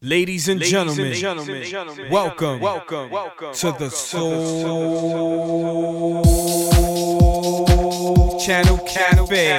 Ladies and gentlemen, gentlemen, welcome, welcome, welcome to the SOLE Channel Cafe.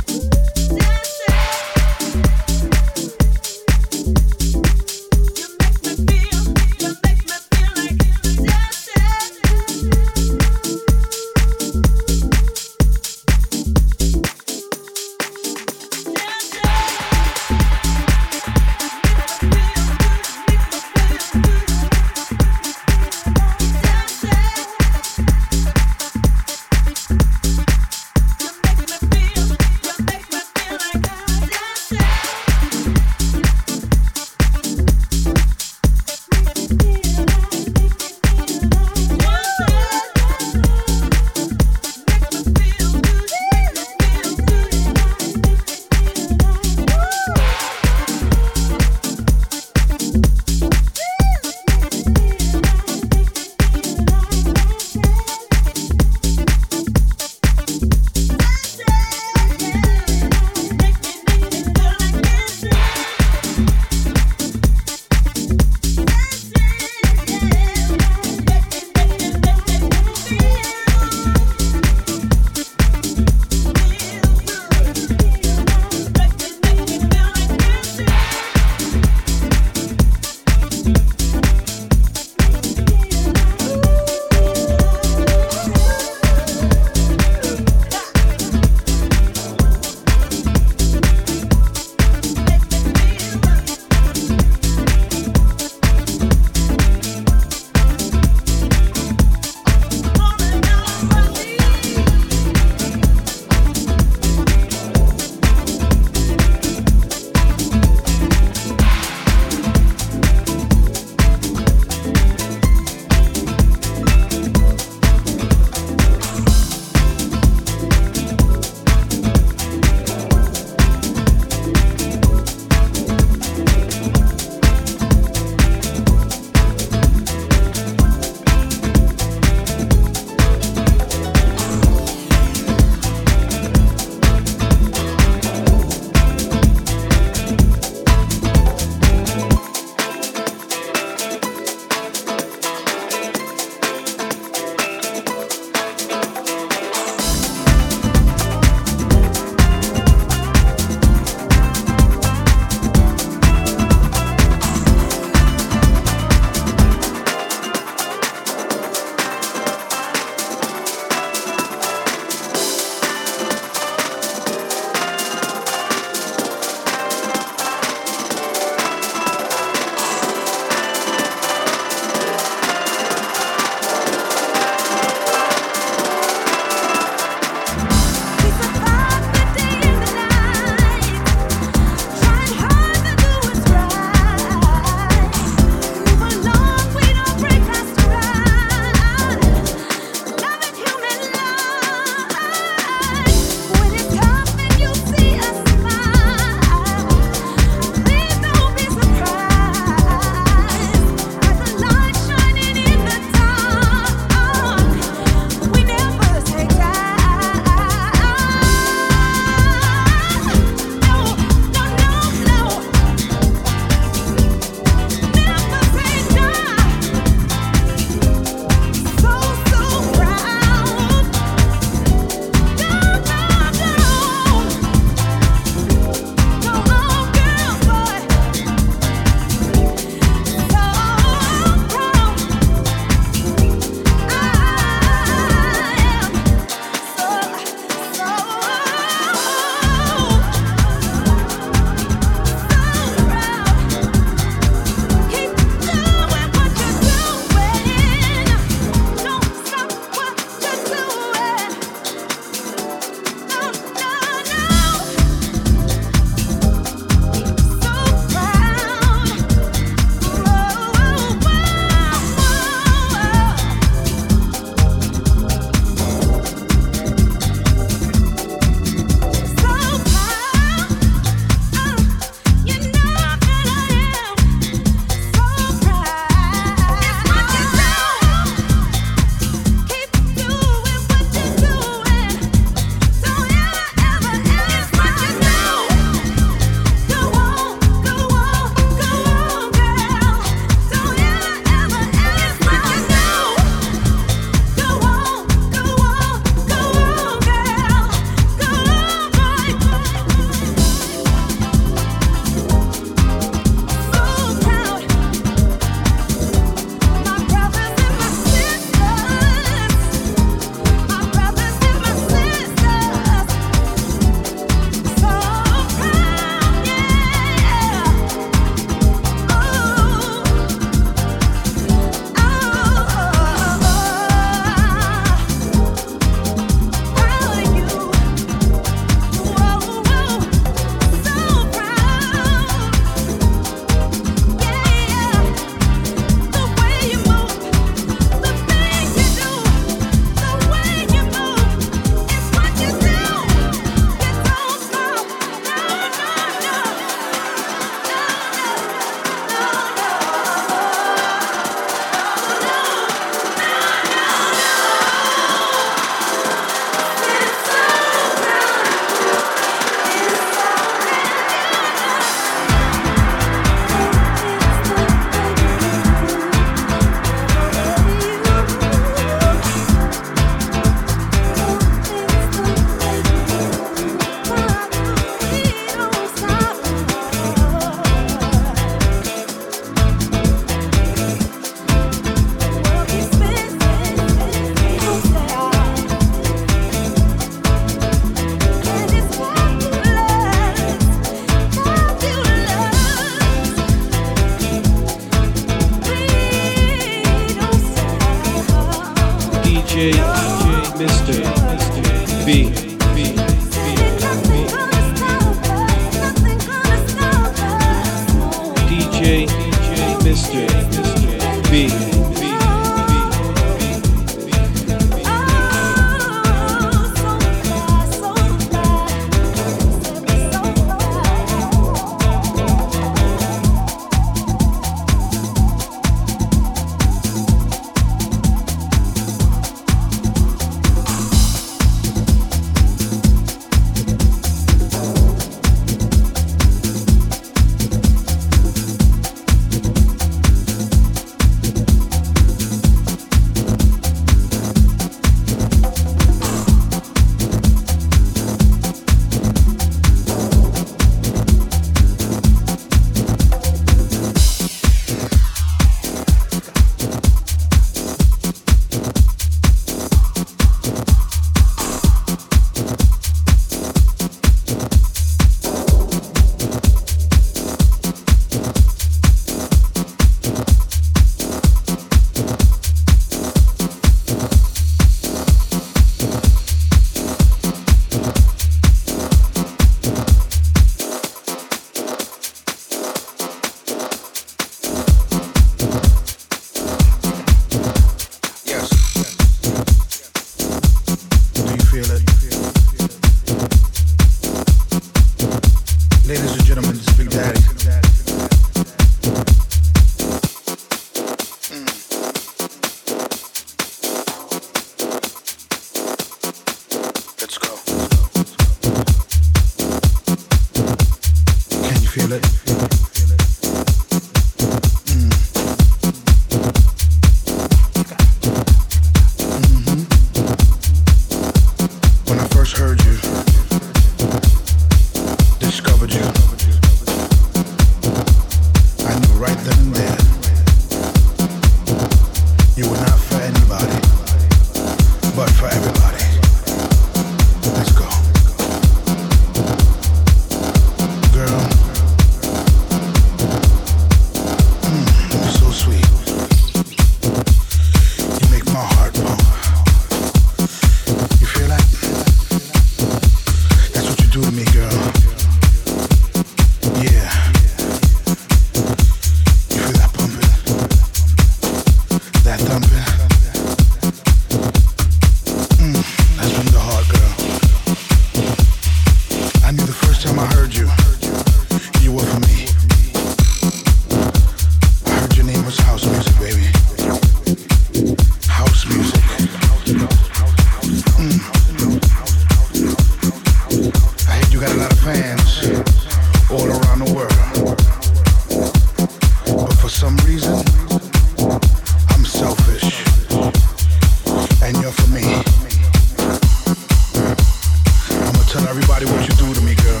Tell everybody what you do to me, girl.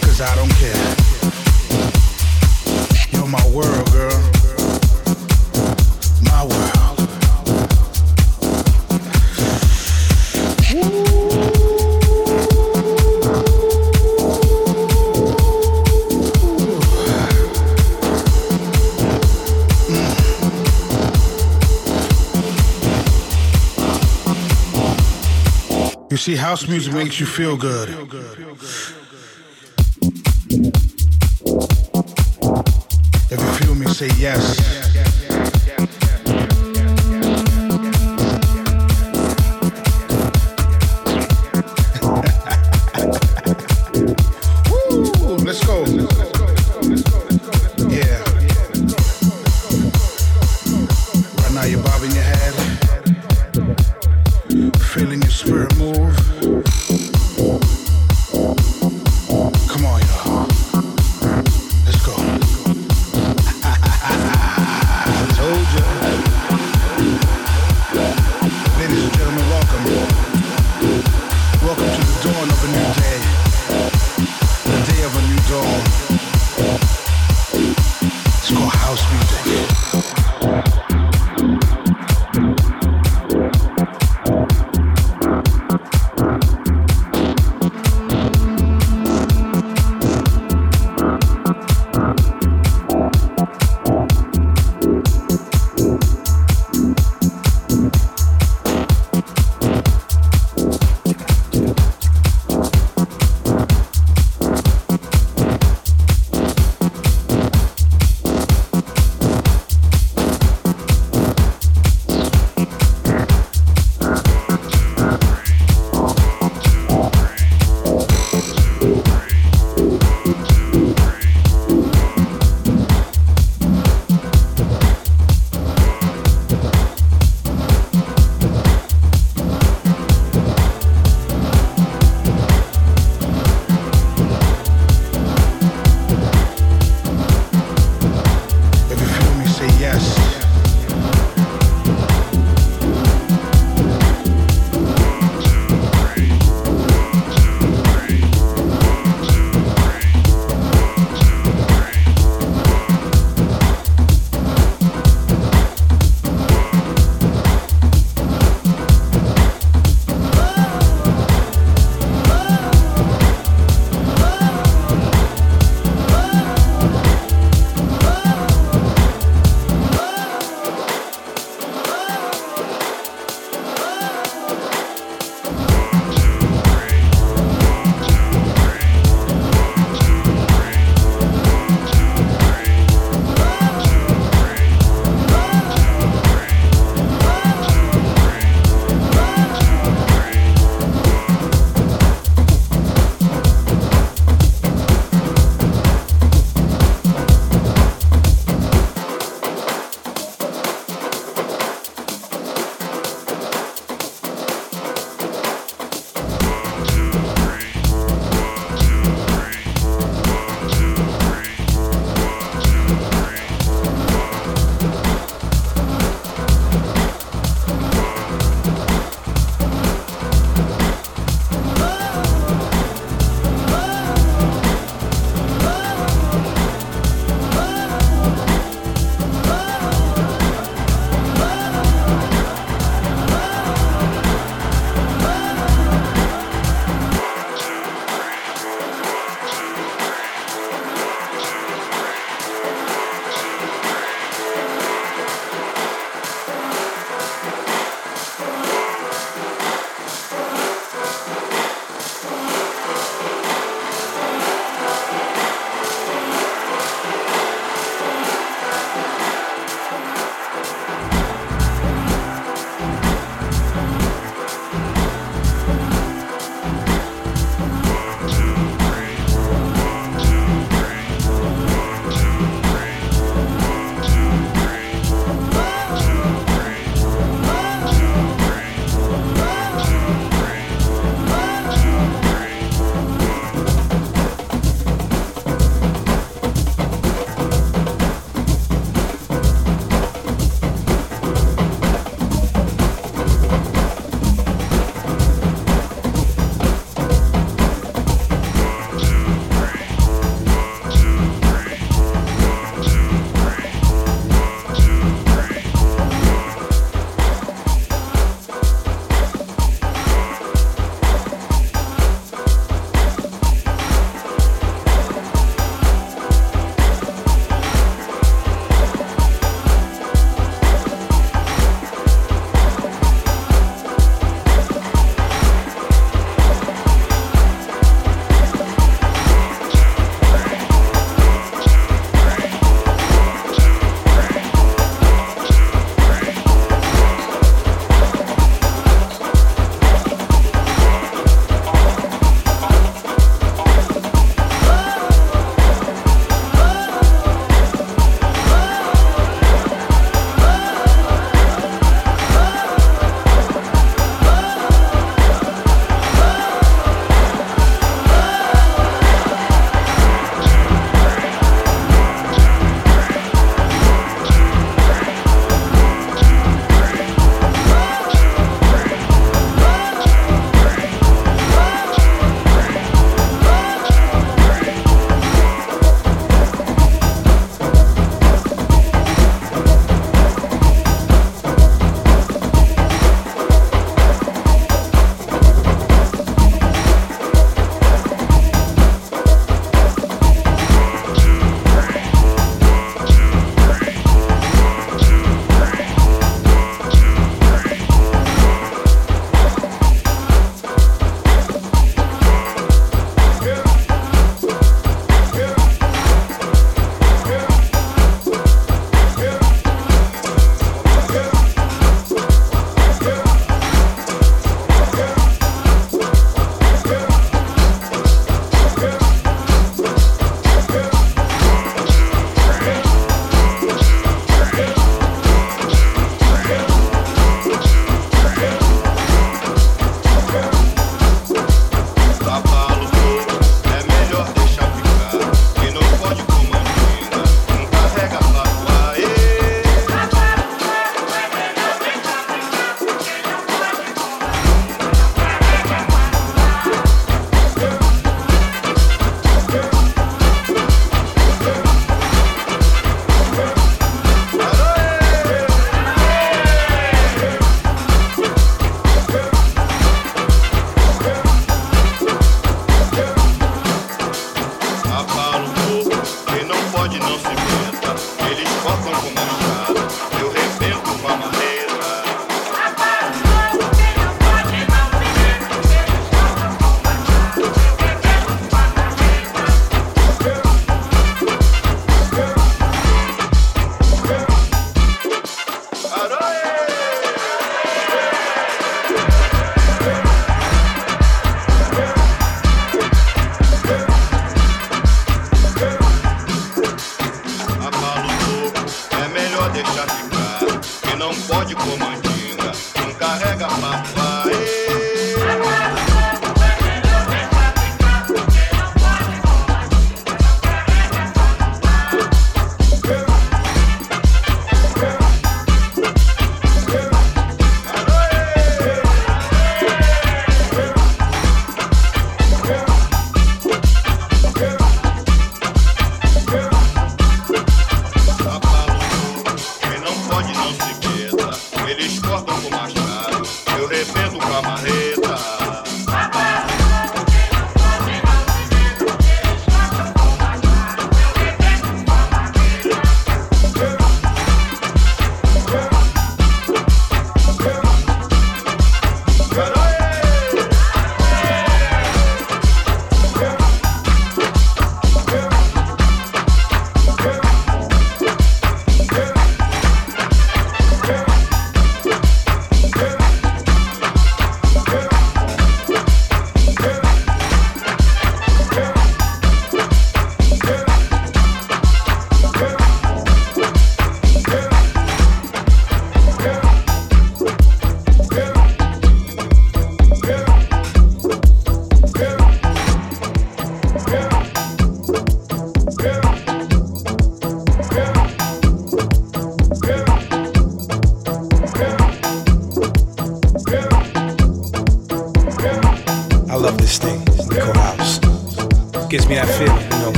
Cause I don't care. You're my world, girl. see, house music makes you feel good. If you feel me, say yes.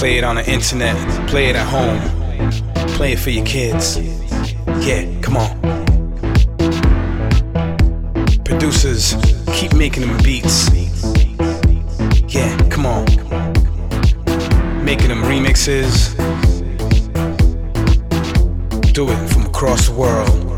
Play it on the internet, play it at home, play it for your kids. Yeah, come on. Producers, keep making them beats. Yeah, come on. Making them remixes. Do it from across the world.